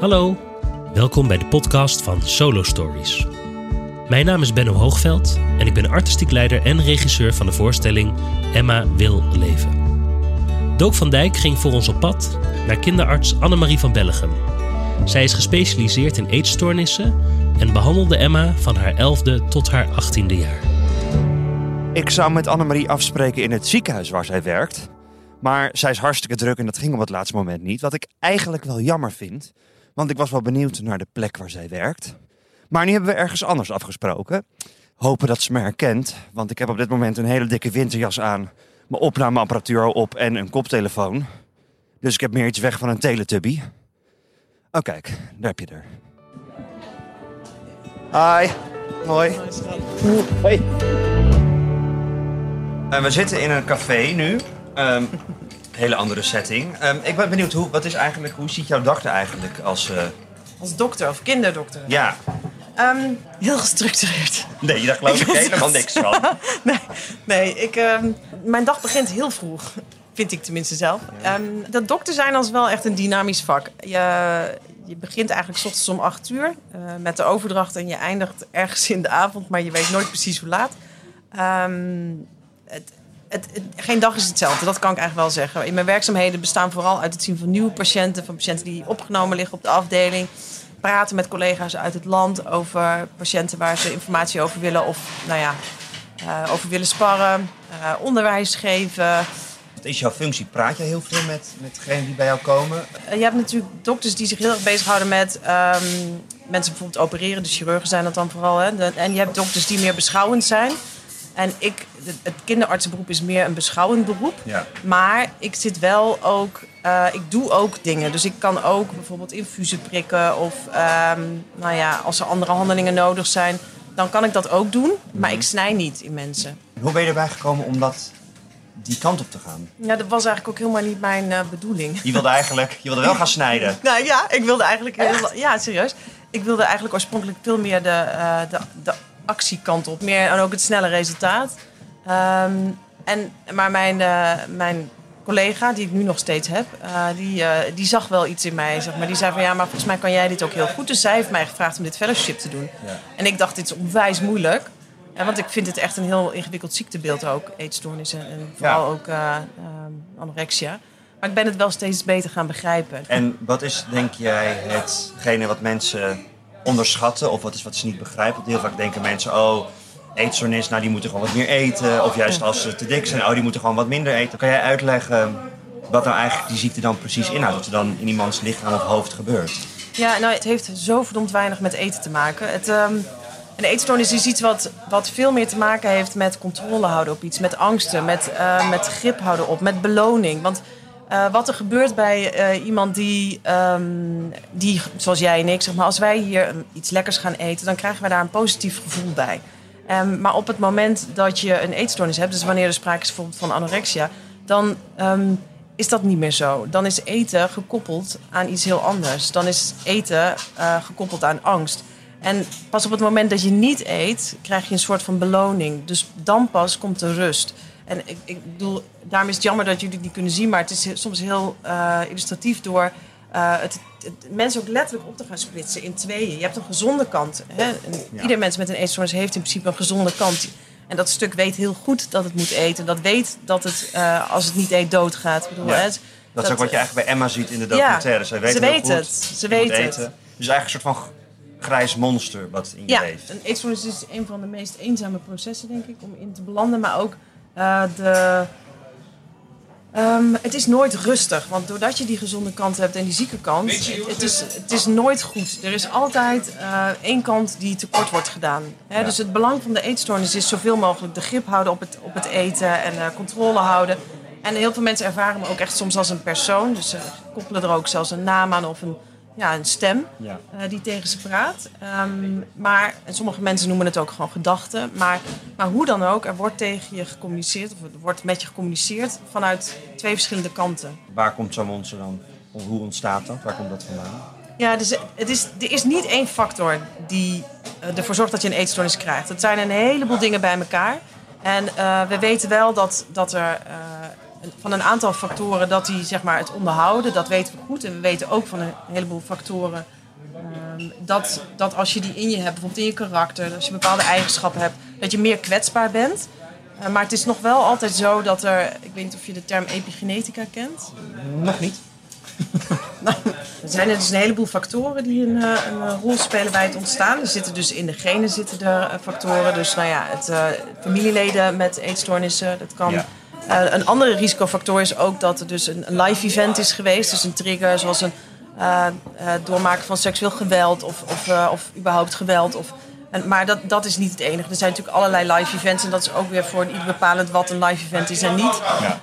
Hallo, welkom bij de podcast van Solo Stories. Mijn naam is Benno Hoogveld en ik ben artistiek leider en regisseur van de voorstelling Emma wil leven. Dook van Dijk ging voor ons op pad naar kinderarts Annemarie van Bellegem. Zij is gespecialiseerd in eetstoornissen en behandelde Emma van haar 11e tot haar 18e jaar. Ik zou met Annemarie afspreken in het ziekenhuis waar zij werkt. Maar zij is hartstikke druk en dat ging op het laatste moment niet. Wat ik eigenlijk wel jammer vind. Want ik was wel benieuwd naar de plek waar zij werkt. Maar nu hebben we ergens anders afgesproken. Hopen dat ze me herkent. Want ik heb op dit moment een hele dikke winterjas aan. Mijn opnameapparatuur op en een koptelefoon. Dus ik heb meer iets weg van een teletubby. Oh kijk, daar heb je er. Hi. Hoi. Hoi. En we zitten in een café nu. Ehm hele andere setting. Ehm, ik ben benieuwd, hoe, wat is eigenlijk, hoe ziet jouw dag er eigenlijk als... eh, Als dokter of kinderdokter? ja, Ehm, heel gestructureerd. nee, daar geloof ik helemaal niks van. Nee, nee ik, ehm, mijn dag begint heel vroeg. Vind ik tenminste zelf. Dat dokter zijn is wel echt een dynamisch vak. Je, je begint eigenlijk 's ochtends om 8 uur eh, met de overdracht en je eindigt ergens in de avond, maar je weet nooit precies hoe laat. Het, het, het- geen dag is hetzelfde, dat kan ik eigenlijk wel zeggen. In mijn werkzaamheden bestaan vooral uit het zien van nieuwe patiënten, van patiënten die opgenomen liggen op de afdeling. Praten met collega's uit het land over patiënten waar ze informatie over willen of nou ja, eh, over willen sparren, eh, onderwijs geven. Wat is jouw functie? Praat je heel veel met, met degenen die bij jou komen? Eh, je hebt natuurlijk dokters die zich heel erg bezighouden met ehm, mensen bijvoorbeeld opereren. De chirurgen zijn dat dan vooral. Hè? De- en je hebt dokters die meer beschouwend zijn. En ik, het kinderartsenberoep is meer een beschouwend beroep. Ja. Maar ik zit wel ook, eh, ik doe ook dingen. Dus ik kan ook bijvoorbeeld infusen prikken. Of ehm, nou ja, als er andere handelingen nodig zijn, dan kan ik dat ook doen. Maar ik snij niet in mensen. Hoe ben je erbij gekomen om dat, die kant op te gaan? Ja, dat was eigenlijk ook helemaal niet mijn eh, bedoeling. Je wilde eigenlijk, je wilde wel gaan snijden. Nou ja, ik wilde eigenlijk heel, ja, serieus. Ik wilde eigenlijk oorspronkelijk veel meer de, eh, de, de actiekant op. Meer en ook het snelle resultaat. Ehm, en, maar mijn, eh, mijn collega, die ik nu nog steeds heb, eh, die, eh, die zag wel iets in mij. Zeg maar. Die zei van ja, maar volgens mij kan jij dit ook heel goed. Dus zij heeft mij gevraagd om dit fellowship te doen. Ja. En ik dacht, dit is onwijs moeilijk. Ja, want ik vind het echt een heel ingewikkeld ziektebeeld ook. Eetstoornissen en vooral ook eh, ehm, anorexia. Maar ik ben het wel steeds beter gaan begrijpen. En wat is, denk jij, hetgene wat mensen onderschatten? Of wat is wat ze niet begrijpen? Want heel vaak denken mensen, oh, eetstoornis, nou die moeten gewoon wat meer eten. Of juist als ze te dik zijn, oh die moeten gewoon wat minder eten. Kan jij uitleggen wat nou eigenlijk die ziekte dan precies inhoudt? Wat er dan in iemands lichaam of hoofd gebeurt? Ja, nou, het heeft zo verdomd weinig met eten te maken. Het, ehm, een eetstoornis is iets wat, wat veel meer te maken heeft met controle houden op iets. Met angsten, met, eh, met grip houden op, met beloning. Want eh, wat er gebeurt bij eh, iemand die, ehm, die, zoals jij en ik, zeg maar, als wij hier um, iets lekkers gaan eten, dan krijgen we daar een positief gevoel bij. Ehm, maar op het moment dat je een eetstoornis hebt, dus wanneer er sprake is bijvoorbeeld van anorexia, dan ehm, is dat niet meer zo. Dan is eten gekoppeld aan iets heel anders. Dan is eten eh, gekoppeld aan angst. En pas op het moment dat je niet eet, krijg je een soort van beloning. Dus dan pas komt de rust. En ik, ik bedoel, daarom is het jammer dat jullie het niet kunnen zien, maar het is soms heel eh, illustratief door eh, het, het- mensen ook letterlijk op te gaan splitsen in tweeën. Je hebt een gezonde kant. Hè? Ieder mens met een eetstoornis heeft in principe een gezonde kant. En dat stuk weet heel goed dat het moet eten. Dat weet dat het, eh, als het niet eet, doodgaat. Ik bedoel, Ja. Dat, is ook wat je eigenlijk bij Emma ziet in de Ja, documentaire. Zij weet ze weet goed, het. Ze weet het. eten. Dus eigenlijk een soort van grijs monster wat in je Ja, leeft. een eetstoornis is een van de meest eenzame processen, denk ik, om in te belanden. Maar ook eh, de. Ehm, het is nooit rustig, want doordat je die gezonde kant hebt en die zieke kant, het is, het is nooit goed. Er is altijd eh, één kant die tekort wordt gedaan. Hè? Dus het belang van de eetstoornis is zoveel mogelijk de grip houden op het, op het eten en eh, controle houden. En heel veel mensen ervaren me ook echt soms als een persoon. Dus ze koppelen er ook zelfs een naam aan of een, ja, een stem Ja. eh, die tegen ze praat. Ehm, maar en sommige mensen noemen het ook gewoon gedachten. Maar, maar hoe dan ook, er wordt tegen je gecommuniceerd, of er wordt met je gecommuniceerd vanuit twee verschillende kanten. Waar komt zo'n monster dan? Of hoe ontstaat dat? Waar komt dat vandaan? Ja, dus het is, er is niet één factor die eh, ervoor zorgt dat je een eetstoornis krijgt. Het zijn een heleboel dingen bij elkaar. En eh, we weten wel dat, dat er eh, van een aantal factoren dat die zeg maar, het onderhouden. Dat weten we goed. En we weten ook van een heleboel factoren ehm, dat, dat als je die in je hebt, bijvoorbeeld in je karakter, als je bepaalde eigenschappen hebt, dat je meer kwetsbaar bent. Uh, maar het is nog wel altijd zo dat er, ik weet niet of je de term epigenetica kent. Nog niet. nou, er zijn er dus een heleboel factoren die een, eh, een, rol spelen bij het ontstaan. Er zitten dus in de genen zitten er factoren. Dus nou ja, het, uh, familieleden met eetstoornissen, dat kan. Ja. Uh, een andere risicofactor is ook dat er dus een, een, live event is geweest. Dus een trigger zoals een uh, uh, doormaken van seksueel geweld of, of, of überhaupt geweld. Of, en, maar dat, dat is niet het enige. Er zijn natuurlijk allerlei live events en dat is ook weer voor ieder bepalend wat een live event is en niet.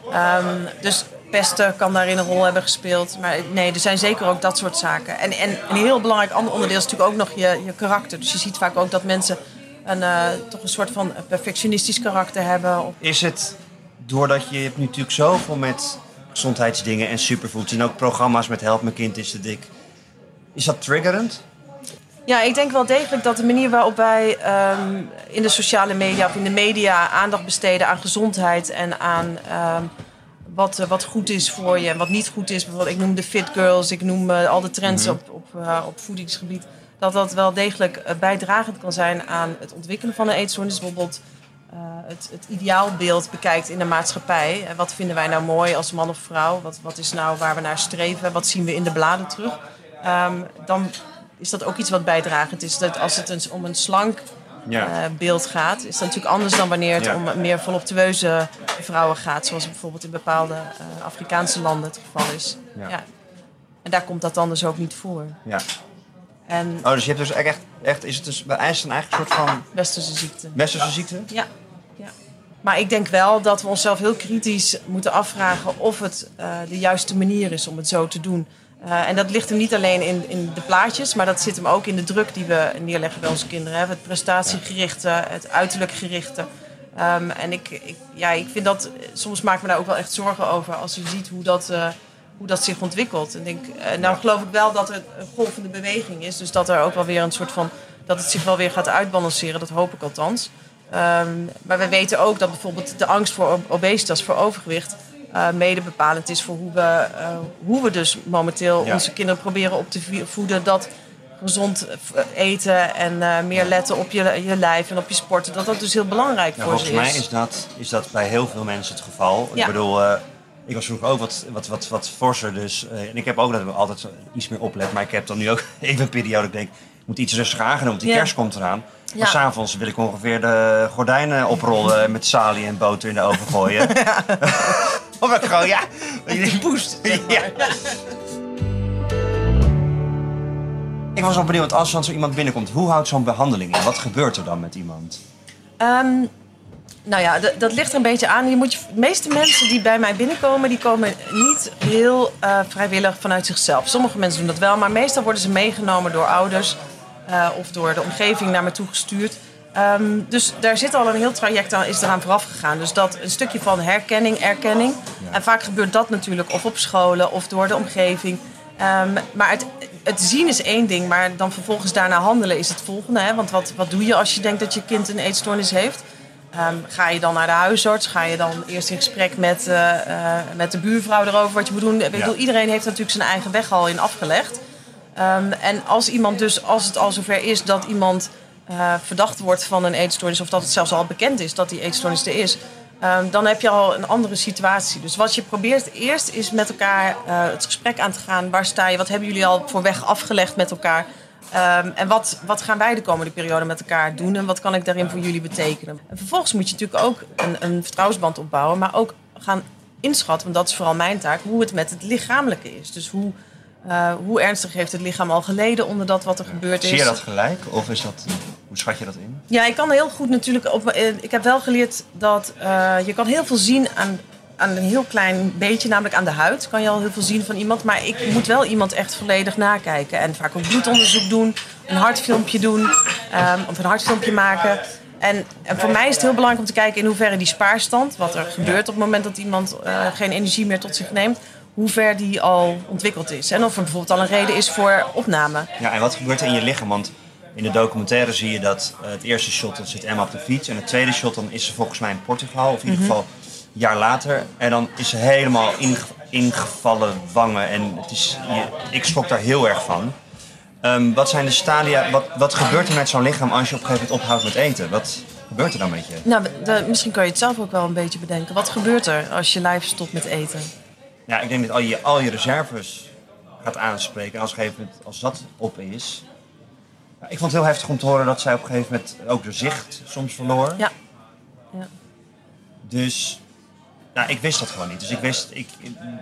Ja. Um, dus pesten kan daarin een rol hebben gespeeld. Maar nee, er zijn zeker ook dat soort zaken. En, en een heel belangrijk ander onderdeel is natuurlijk ook nog je, je karakter. Dus je ziet vaak ook dat mensen een, toch een soort van perfectionistisch karakter hebben. Is het doordat je hebt nu natuurlijk zoveel met gezondheidsdingen en superfoods en ook programma's met Help Mijn Kind is te dik. Is dat triggerend? Ja, ik denk wel degelijk dat de manier waarop wij um, in de sociale media of in de media aandacht besteden aan gezondheid en aan um, wat, uh, wat goed is voor je en wat niet goed is. Bijvoorbeeld, ik noem de fit girls, ik noem uh, al de trends mm-hmm. op, op, uh, op voedingsgebied. Dat dat wel degelijk bijdragend kan zijn aan het ontwikkelen van een eetstoornis. Bijvoorbeeld uh, het, het, ideaalbeeld bekijkt in de maatschappij. En wat vinden wij nou mooi als man of vrouw? Wat, wat is nou waar we naar streven? Wat zien we in de bladen terug? Um, dan is dat ook iets wat bijdragend is. Dat als het om een slank ja. uh, beeld gaat, is dat natuurlijk anders dan wanneer het ja. om meer voluptueuze vrouwen gaat. Zoals bijvoorbeeld in bepaalde uh, Afrikaanse landen het geval is. Ja. ja. En daar komt dat dan dus ook niet voor. Ja. En oh, dus je hebt dus echt, echt is het dus bij IJs eigenlijk een soort van... Westerse ziekte. Westerse ziekte? Ja. ja. Maar ik denk wel dat we onszelf heel kritisch moeten afvragen of het uh, de juiste manier is om het zo te doen. Uh, en dat ligt hem niet alleen in, in de plaatjes, maar dat zit hem ook in de druk die we neerleggen bij onze kinderen. Hè. Het prestatiegerichte, het uiterlijk gerichte. Um, en ik, ik, ja, ik vind dat, soms maak ik me daar ook wel echt zorgen over als je ziet hoe dat... Uh, hoe dat zich ontwikkelt. En denk, uh, nou geloof ik wel dat het een golvende beweging is. Dus dat er ook wel weer een soort van. dat het zich wel weer gaat uitbalanceren. Dat hoop ik althans. Um, maar we weten ook dat bijvoorbeeld de angst voor obesitas, voor overgewicht. Uh, mede bepalend is voor hoe we, uh, hoe we dus momenteel ja. onze kinderen proberen op te voeden. Dat gezond eten en uh, meer letten op je, je lijf en op je sporten. Dat dat dus heel belangrijk voor ze is. Volgens mij is dat, is dat bij heel veel mensen het geval. Ja. Ik bedoel, ik was vroeger ook wat, wat, wat, wat forser. Dus, uh, en ik heb ook dat ik altijd iets meer oplet. Maar ik heb dan nu ook even een periode dat ik denk... ik moet iets rustiger aangenomen, want die ja. kerst komt eraan. Ja. Maar s'avonds wil ik ongeveer de gordijnen oprollen... met salie en boter in de oven gooien. Of ik gewoon, ja, je boost. ja. Ik was wel benieuwd, als dan zo iemand binnenkomt... hoe houdt zo'n behandeling in? Wat gebeurt er dan met iemand? Um, nou ja, dat ligt er een beetje aan. Je moet je, de meeste mensen die bij mij binnenkomen, die komen niet heel uh, vrijwillig vanuit zichzelf. Sommige mensen doen dat wel, maar meestal worden ze meegenomen door ouders uh, of door de omgeving naar me toe gestuurd. Um, dus daar zit al een heel traject aan, is eraan vooraf gegaan. Dus dat een stukje van herkenning, erkenning. Ja. En vaak gebeurt dat natuurlijk of op scholen of door de omgeving. Um, maar het, het, zien is één ding, maar dan vervolgens daarna handelen is het volgende. Hè? Want wat, wat doe je als je denkt dat je kind een eetstoornis heeft? Um, ga je dan naar de huisarts? Ga je dan eerst in gesprek met, uh, uh, met de buurvrouw erover wat je moet doen? Ik bedoel, iedereen heeft natuurlijk zijn eigen weg al in afgelegd. Um, en als iemand dus, als het al zover is dat iemand uh, verdacht wordt van een eetstoornis, of dat het zelfs al bekend is dat die eetstoornis er is, um, dan heb je al een andere situatie. Dus wat je probeert eerst is met elkaar het gesprek aan te gaan. Waar sta je? Wat hebben jullie al voor weg afgelegd met elkaar? Um, en wat, wat gaan wij de komende periode met elkaar doen en wat kan ik daarin voor jullie betekenen? En vervolgens moet je natuurlijk ook een, een vertrouwensband opbouwen, maar ook gaan inschatten, want dat is vooral mijn taak, hoe het met het lichamelijke is. Dus hoe, uh, hoe ernstig heeft het lichaam al geleden onder dat wat er gebeurd is. Zie je dat gelijk of is dat, hoe schat je dat in? Ja, ik kan heel goed natuurlijk. Op, ik heb wel geleerd dat uh, je kan heel veel zien aan aan een heel klein beetje, namelijk aan de huid, kan je al heel veel zien van iemand. Maar ik moet wel iemand echt volledig nakijken. En vaak ook bloedonderzoek doen, een hartfilmpje doen, um, of een hartfilmpje maken. En, en, voor mij is het heel belangrijk om te kijken in hoeverre die spaarstand, wat er gebeurt op het moment dat iemand uh, geen energie meer tot zich neemt, hoe ver die al ontwikkeld is. En of er bijvoorbeeld al een reden is voor opname. Ja, en wat gebeurt er in je lichaam? Want in de documentaire zie je dat uh, het eerste shot dan zit Emma op de fiets. En het tweede shot dan is ze volgens mij in Portugal. Of in ieder geval jaar later. En dan is ze helemaal inge- ingevallen wangen. En het is, je- ik schrok daar heel erg van. Ehm, wat zijn de stadia? Wat, wat gebeurt er met zo'n lichaam als je op een gegeven moment ophoudt met eten? Wat gebeurt er dan met je? Nou, de- misschien kan je het zelf ook wel een beetje bedenken. Wat gebeurt er als je lijf stopt met eten? Ja, ik denk dat al je, al je reserves gaat aanspreken. En als, een gegeven moment, als dat op is. Ja, ik vond het heel heftig om te horen dat zij op een gegeven moment ook de zicht soms verloor. Ja. Ja. Dus nou, ik wist dat gewoon niet. Dus ik wist, ik,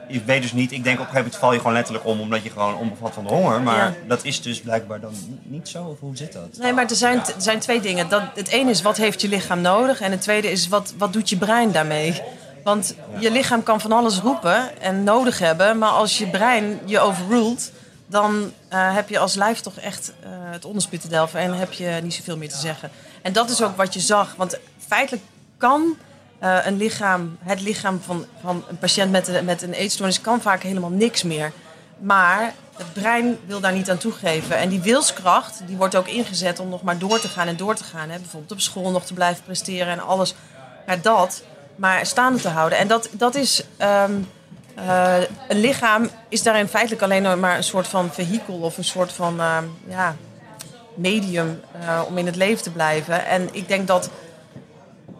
ik, weet dus niet. Ik denk op een gegeven moment val je gewoon letterlijk om omdat je gewoon onbevat van de honger. Maar Ja. dat is dus blijkbaar dan niet zo. Of hoe zit dat? Nee, maar er zijn, er zijn twee dingen. Dat, het ene is wat heeft je lichaam nodig. En het tweede is wat, wat doet je brein daarmee. Want je lichaam kan van alles roepen en nodig hebben. Maar als je brein je overruled, dan eh, heb je als lijf toch echt eh, het onderspit te delven. En heb je niet zoveel meer te zeggen. En dat is ook wat je zag. Want feitelijk kan eh, een lichaam, het lichaam van, van een patiënt met, een- met een eetstoornis, kan vaak helemaal niks meer. Maar het brein wil daar niet aan toegeven. En die wilskracht die wordt ook ingezet om nog maar door te gaan en door te gaan. Hè. Bijvoorbeeld op school nog te blijven presteren en alles. Maar dat, maar staande te houden. En dat, dat is. ehm, eh, een lichaam is daarin feitelijk alleen maar een soort van vehikel of een soort van ehm, ja, medium eh, om in het leven te blijven. En ik denk dat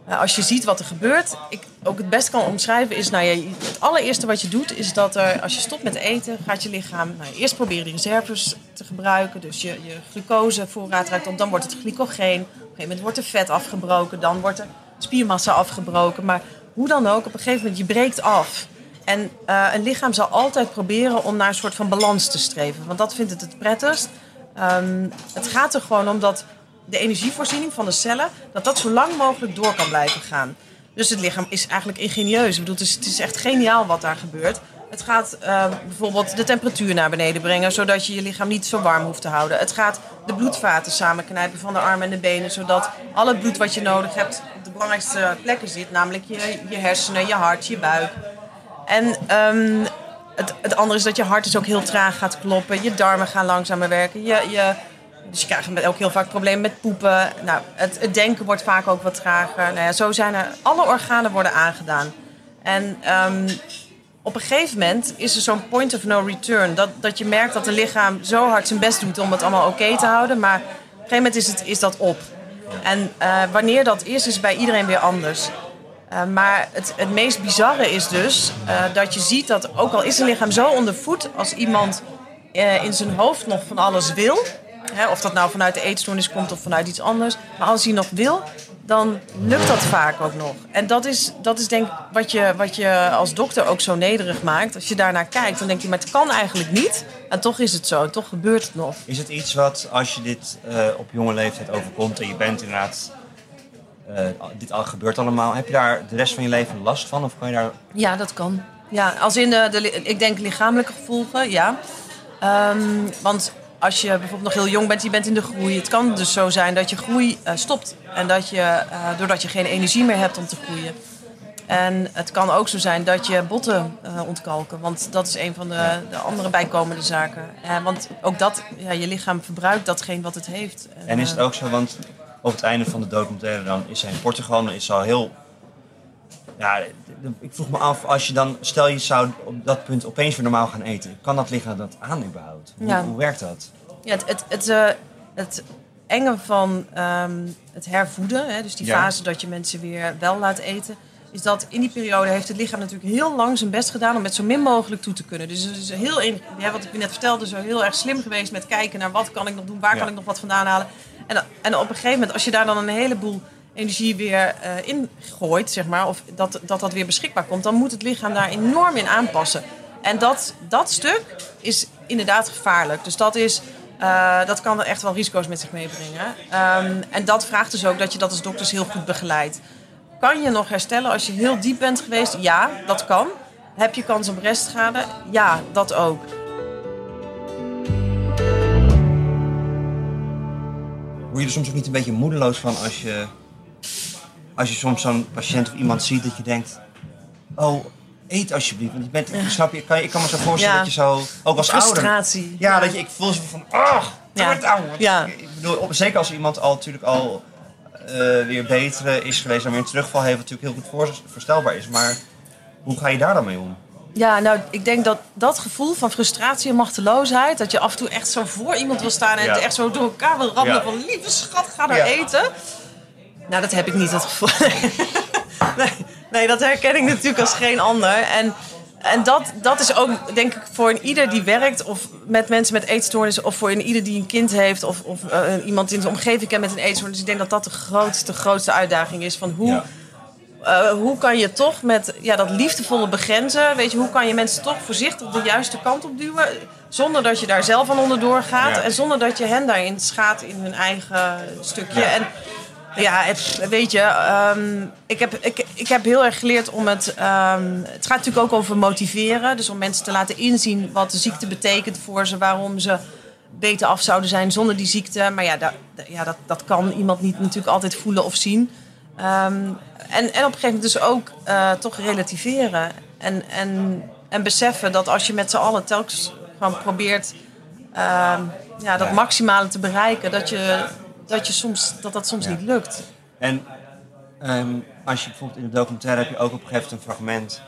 uh, als je ziet wat er gebeurt, ik ook het best kan omschrijven, is nou ja, het allereerste wat je doet, is dat er, als je stopt met eten, gaat je lichaam nou, eerst proberen die reserves te gebruiken. Dus je, je glucosevoorraad raakt op, dan wordt het glycogeen. Op een gegeven moment wordt er vet afgebroken, dan wordt er spiermassa afgebroken. Maar hoe dan ook, op een gegeven moment, je breekt af. En uh, een lichaam zal altijd proberen om naar een soort van balans te streven. Want dat vindt het het prettigst. Um, het gaat er gewoon om dat de energievoorziening van de cellen, dat dat zo lang mogelijk door kan blijven gaan. Dus het lichaam is eigenlijk ingenieus. Ik bedoel, het, is, het is echt geniaal wat daar gebeurt. Het gaat uh, bijvoorbeeld de temperatuur naar beneden brengen, zodat je je lichaam niet zo warm hoeft te houden. Het gaat de bloedvaten samenknijpen van de armen en de benen, zodat al het bloed wat je nodig hebt op de belangrijkste plekken zit, namelijk je, je hersenen, je hart, je buik. En um, het, het andere is dat je hart dus ook heel traag gaat kloppen. Je darmen gaan langzamer werken. Je, je, dus je krijgt ook heel vaak problemen met poepen. Nou, het, het denken wordt vaak ook wat trager. Nou ja, zo zijn er... Alle organen worden aangedaan. En um, op een gegeven moment is er zo'n point of no return. Dat, dat je merkt dat het lichaam zo hard zijn best doet om het allemaal oké te houden. Maar op een gegeven moment is, het, is dat op. En uh, wanneer dat is, is bij iedereen weer anders. Uh, maar het, het meest bizarre is dus uh, dat je ziet dat ook al is een lichaam zo onder voet, als iemand in zijn hoofd nog van alles wil, hè, of dat nou vanuit de eetstoornis komt of vanuit iets anders, maar als hij nog wil, dan lukt dat vaak ook nog. En dat is, dat is denk ik wat je, wat je als dokter ook zo nederig maakt. Als je daarnaar kijkt, dan denk je, maar het kan eigenlijk niet. En toch is het zo, en toch gebeurt het nog. Is het iets wat, als je dit op jonge leeftijd overkomt en je bent inderdaad uh, dit al gebeurt allemaal. Heb je daar de rest van je leven last van? Of kan je daar... Ja, dat kan. Ja, als in de, de ik denk lichamelijke gevolgen, ja. Um, want als je bijvoorbeeld nog heel jong bent, je bent in de groei. Het kan dus zo zijn dat je groei uh, stopt. En dat je, uh, doordat je geen energie meer hebt om te groeien. En het kan ook zo zijn dat je botten uh, ontkalken. Want dat is een van de, de andere bijkomende zaken. Want ook dat, ja, je lichaam verbruikt datgene wat het heeft. En is het ook zo, want op het einde van de documentaire dan is hij in Portugal. Dan is al heel... Ja, ik vroeg me af, als je dan, stel je zou op dat punt opeens weer normaal gaan eten. Kan dat lichaam dat aan überhaupt? Hoe, Ja. hoe werkt dat? Ja, het, het, het, uh, het enge van um, het hervoeden, hè, dus die Ja. fase dat je mensen weer wel laat eten, is dat in die periode heeft het lichaam natuurlijk heel lang zijn best gedaan om met zo min mogelijk toe te kunnen. Dus het is heel, in, ja, wat ik net vertelde, zo heel erg slim geweest met kijken naar wat kan ik nog doen, waar Ja. kan ik nog wat vandaan halen. En, en op een gegeven moment, als je daar dan een heleboel energie weer uh, in gooit, zeg maar, of dat, dat dat weer beschikbaar komt, dan moet het lichaam daar enorm in aanpassen. En dat, dat stuk is inderdaad gevaarlijk. Dus dat is. Uh, dat kan echt wel risico's met zich meebrengen. Um, en dat vraagt dus ook dat je dat als dokters heel goed begeleidt. Kan je nog herstellen als je heel diep bent geweest? Ja, dat kan. Heb je kans op restschade? Ja, dat ook. Word je er soms ook niet een beetje moedeloos van als je, als je soms zo'n patiënt of iemand ziet dat je denkt... Oh, eet alsjeblieft. Want je bent, snap je, ik kan, ik kan me zo voorstellen Ja. dat je zo, ook als ouder... Frustratie. Ja, dat je, ik voel zo van, oh, Ja. ja. Ja. Ik bedoel, zeker als iemand al natuurlijk al eh, weer beteren is geweest en weer een terugval heeft, wat natuurlijk heel goed voor, voorstelbaar is. Maar hoe ga je daar dan mee om? Ja, nou, ik denk dat dat gevoel van frustratie en machteloosheid... dat je af en toe echt zo voor iemand wil staan... en Ja. het echt zo door elkaar wil rammelen Ja. van... lieve schat, ga Ja. eten. Nou, dat heb ik niet, dat gevoel. nee, nee, dat herken ik natuurlijk als geen ander. En, en dat, dat is ook, denk ik, voor een ieder die werkt... of met mensen met eetstoornissen... of voor een ieder die een kind heeft... of, of eh, iemand in zijn omgeving kent met een eetstoornis. Ik denk dat dat de grootste, grootste uitdaging is... van hoe... Ja. Eh, hoe kan je toch met ja, dat liefdevolle begrenzen, weet je, hoe kan je mensen toch voorzichtig de juiste kant op duwen, zonder dat je daar zelf aan onderdoor gaat Ja. en zonder dat je hen daarin schaadt in hun eigen stukje. Ja. En ja, het- weet je, ehm, ik, heb, ik, ik heb heel erg geleerd om het. ehm, het gaat natuurlijk ook over motiveren, dus om mensen te laten inzien wat de ziekte betekent voor ze, waarom ze beter af zouden zijn zonder die ziekte. Maar ja, da- da- ja dat, dat kan iemand niet natuurlijk altijd voelen of zien. Ehm, en, en op een gegeven moment dus ook eh, toch relativeren. En, en, en beseffen dat als je met z'n allen telkens gewoon probeert ja, dat maximale te bereiken, dat je, dat, je soms, dat, dat soms Ja. niet lukt. En ehm, als je bijvoorbeeld in de documentaire heb je ook op een gegeven moment een fragment,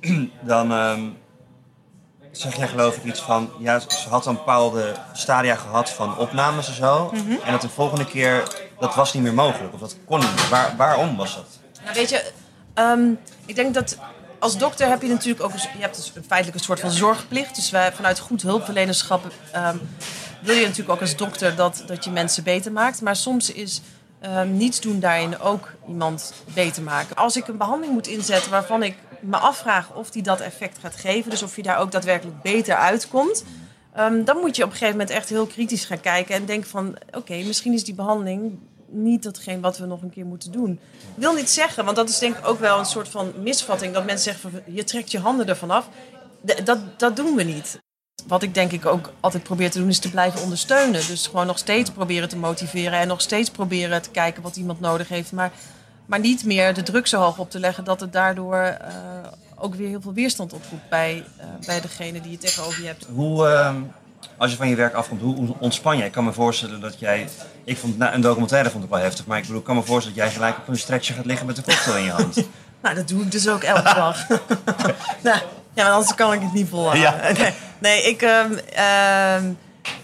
dan ehm, zeg jij geloof ik iets van, ja, ze had een bepaalde stadia gehad van opnames en zo, en dat de volgende keer, dat was niet meer mogelijk, of dat kon niet meer. Waar, waarom was dat? Nou, weet je, ehm, ik denk dat als dokter heb je natuurlijk ook je hebt dus feitelijk een soort van zorgplicht. Dus wij, vanuit goed hulpverlenerschap wil je natuurlijk ook als dokter dat, dat je mensen beter maakt. Maar soms is ehm, niets doen daarin ook iemand beter maken. Als ik een behandeling moet inzetten waarvan ik me afvraag of die dat effect gaat geven, dus of je daar ook daadwerkelijk beter uitkomt. ehm, dan moet je op een gegeven moment echt heel kritisch gaan kijken en denken van... oké, misschien is die behandeling niet datgene wat we nog een keer moeten doen. Wil niet zeggen, want dat is denk ik ook wel een soort van misvatting... dat mensen zeggen van je trekt je handen ervan af. Dat, dat doen we niet. Wat ik denk ik ook altijd probeer te doen is te blijven ondersteunen. Dus gewoon nog steeds proberen te motiveren... en nog steeds proberen te kijken wat iemand nodig heeft. Maar, maar niet meer de druk zo hoog op te leggen... dat het daardoor eh, ook weer heel veel weerstand oproept... bij, eh, bij degene die je tegenover je hebt. Hoe, ehm, als je van je werk afkomt, hoe ontspan jij? Ik kan me voorstellen dat jij, ik vond nou, een documentaire vond ik wel heftig, maar ik bedoel, ik kan me voorstellen dat jij gelijk op een stretcher gaat liggen met een cocktail in je hand. Nou, dat doe ik dus ook elke dag. nou, ja, maar anders kan ik het niet volhouden. Ja. Nee, nee ik, ehm, ehm,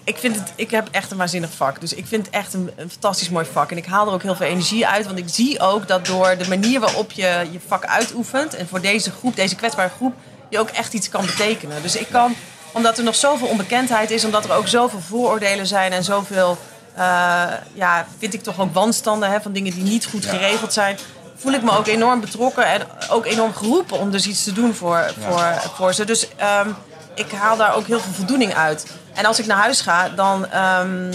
ik, vind het, ik heb echt een waanzinnig vak. Dus ik vind het echt een, een fantastisch mooi vak. En ik haal er ook heel veel energie uit. Want ik zie ook dat door de manier waarop je je vak uitoefent... en voor deze groep, deze kwetsbare groep... je ook echt iets kan betekenen. Dus ik kan, omdat er nog zoveel onbekendheid is... omdat er ook zoveel vooroordelen zijn en zoveel... eh, ja, vind ik toch ook wanstanden hè, van dingen die niet goed geregeld zijn voel ik me ook enorm betrokken en ook enorm geroepen om dus iets te doen voor, voor, voor ze. Dus ehm, ik haal daar ook heel veel voldoening uit. En als ik naar huis ga, dan, ehm,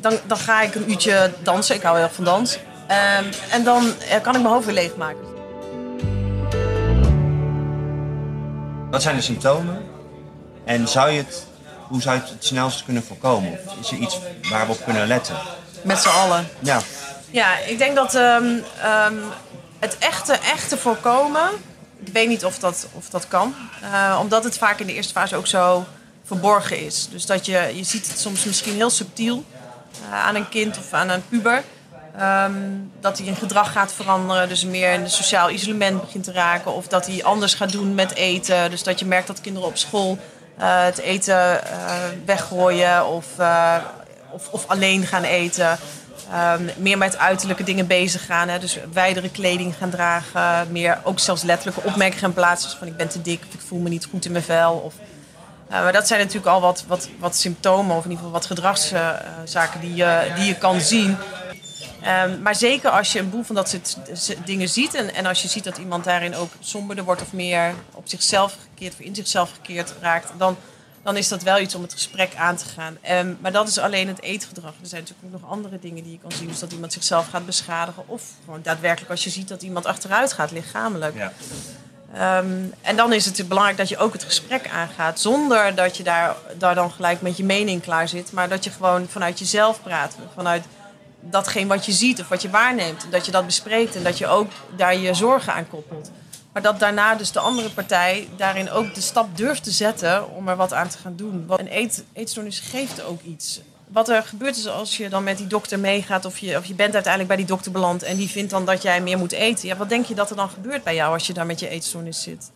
dan, dan ga ik een uurtje dansen. Ik hou heel erg van dans. Ehm, en dan eh, kan ik mijn hoofd weer leegmaken. Wat zijn de symptomen? En zou je het, hoe zou je het het snelst kunnen voorkomen? Of is er iets waar we op kunnen letten? Met z'n allen. Ja, Ja, ik denk dat ehm, het echte, echte voorkomen. Ik weet niet of dat, of dat kan. Eh, omdat het vaak in de eerste fase ook zo verborgen is. Dus dat je, je ziet het soms misschien heel subtiel eh, aan een kind of aan een puber. Ehm, dat hij in gedrag gaat veranderen, dus meer in een sociaal isolement begint te raken. Of dat hij anders gaat doen met eten. Dus dat je merkt dat kinderen op school eh, het eten weggooien of, of, of alleen gaan eten. Ehm, meer met uiterlijke dingen bezig gaan. Hè? Dus wijdere kleding gaan dragen. Meer ook zelfs letterlijke opmerkingen gaan plaatsen. Van ik ben te dik of ik voel me niet goed in mijn vel. Of, eh, maar dat zijn natuurlijk al wat, wat, wat symptomen of in ieder geval wat gedragszaken die, je, die je kan zien. Ehm, maar zeker als je een boel van dat soort dingen ziet... En, en als je ziet dat iemand daarin ook somberder wordt... of meer op zichzelf gekeerd of in zichzelf gekeerd raakt... dan, dan is dat wel iets om het gesprek aan te gaan. Ehm, maar dat is alleen het eetgedrag. Er zijn natuurlijk ook nog andere dingen die je kan zien. Dus dat iemand zichzelf gaat beschadigen... of gewoon daadwerkelijk als je ziet dat iemand achteruit gaat, lichamelijk. ja. Ehm, en dan is het belangrijk dat je ook het gesprek aangaat. Zonder dat je daar, daar dan gelijk met je mening klaar zit. Maar dat je gewoon vanuit jezelf praat. Vanuit datgene wat je ziet of wat je waarneemt. En dat je dat bespreekt en dat je ook daar je zorgen aan koppelt. Maar dat daarna dus de andere partij daarin ook de stap durft te zetten om er wat aan te gaan doen. Want een eet, eetstoornis geeft ook iets. wat er gebeurt is als je dan met die dokter meegaat... Of je, of je bent uiteindelijk bij die dokter beland... en die vindt dan dat jij meer moet eten. Ja, wat denk je dat er dan gebeurt bij jou als je daar met je eetstoornis zit?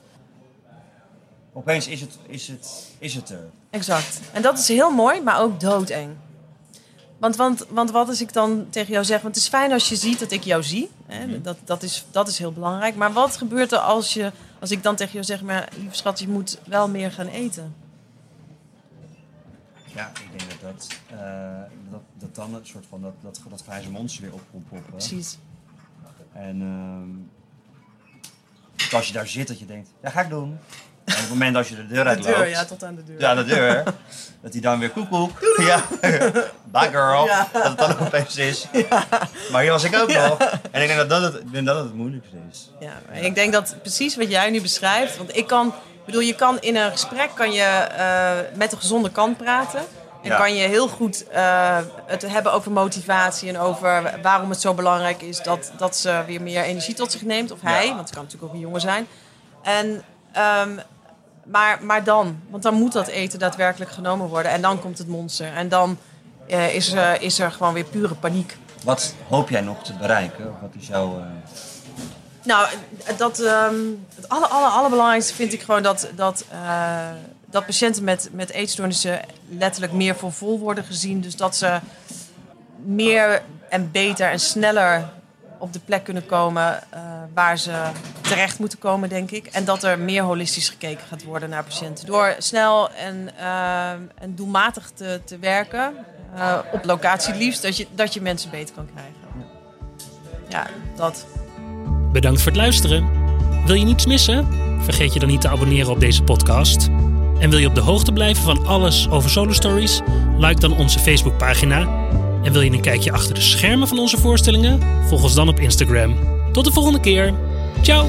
Opeens is het, is het, is het er. Exact. En dat is heel mooi, maar ook doodeng. Want, want, want wat als ik dan tegen jou zeg... Want het is fijn als je ziet dat ik jou zie. Hè? Dat, dat, is, dat is heel belangrijk. Maar wat gebeurt er als, je, als ik dan tegen jou zeg... Maar lieve schat, je moet wel meer gaan eten? Ja, ik denk dat dat, eh, dat, dat dan een soort van dat, dat, dat grijze monster weer op komt poppen. Precies. En ehm, als je daar zit, dat je denkt, ja, ga ik doen. En op het moment dat je de deur De uitloopt, deur, ja, tot aan de deur. ja, de deur, dat hij dan weer koekoek, ja, bye girl, Ja. dat het dan opeens is. Maar hier was ik ook nog. En ik denk dat dat het, ik denk dat het, moeilijkste is. Ja, ik denk dat precies wat jij nu beschrijft. Want ik kan, ik bedoel, je kan in een gesprek kan je eh, met een gezonde kant praten. En Ja. kan je heel goed eh, het hebben over motivatie en over waarom het zo belangrijk is dat, dat ze weer meer energie tot zich neemt. Of hij, want het kan natuurlijk ook een jongen zijn. En, ehm, maar, maar dan, want dan moet dat eten daadwerkelijk genomen worden. En dan komt het monster. En dan eh, is, er, is er gewoon weer pure paniek. Wat hoop jij nog te bereiken? Of Wat is jouw... eh, Nou, dat, ehm, het aller, aller, allerbelangrijkste vind ik gewoon dat, dat, eh, dat patiënten met, met eetstoornissen letterlijk meer voor vol worden gezien. Dus dat ze meer en beter en sneller op de plek kunnen komen eh, waar ze terecht moeten komen, denk ik. En dat er meer holistisch gekeken gaat worden naar patiënten. Door snel en, eh, en doelmatig te, te werken, eh, op locatie liefst, dat je, dat je mensen beter kan krijgen. Ja, dat. Bedankt voor het luisteren. Wil je niets missen? Vergeet je dan niet te abonneren op deze podcast. En wil je op de hoogte blijven van alles over Solo Stories? Like dan onze Facebookpagina. En wil je een kijkje achter de schermen van onze voorstellingen? Volg ons dan op Instagram. Tot de volgende keer. Ciao!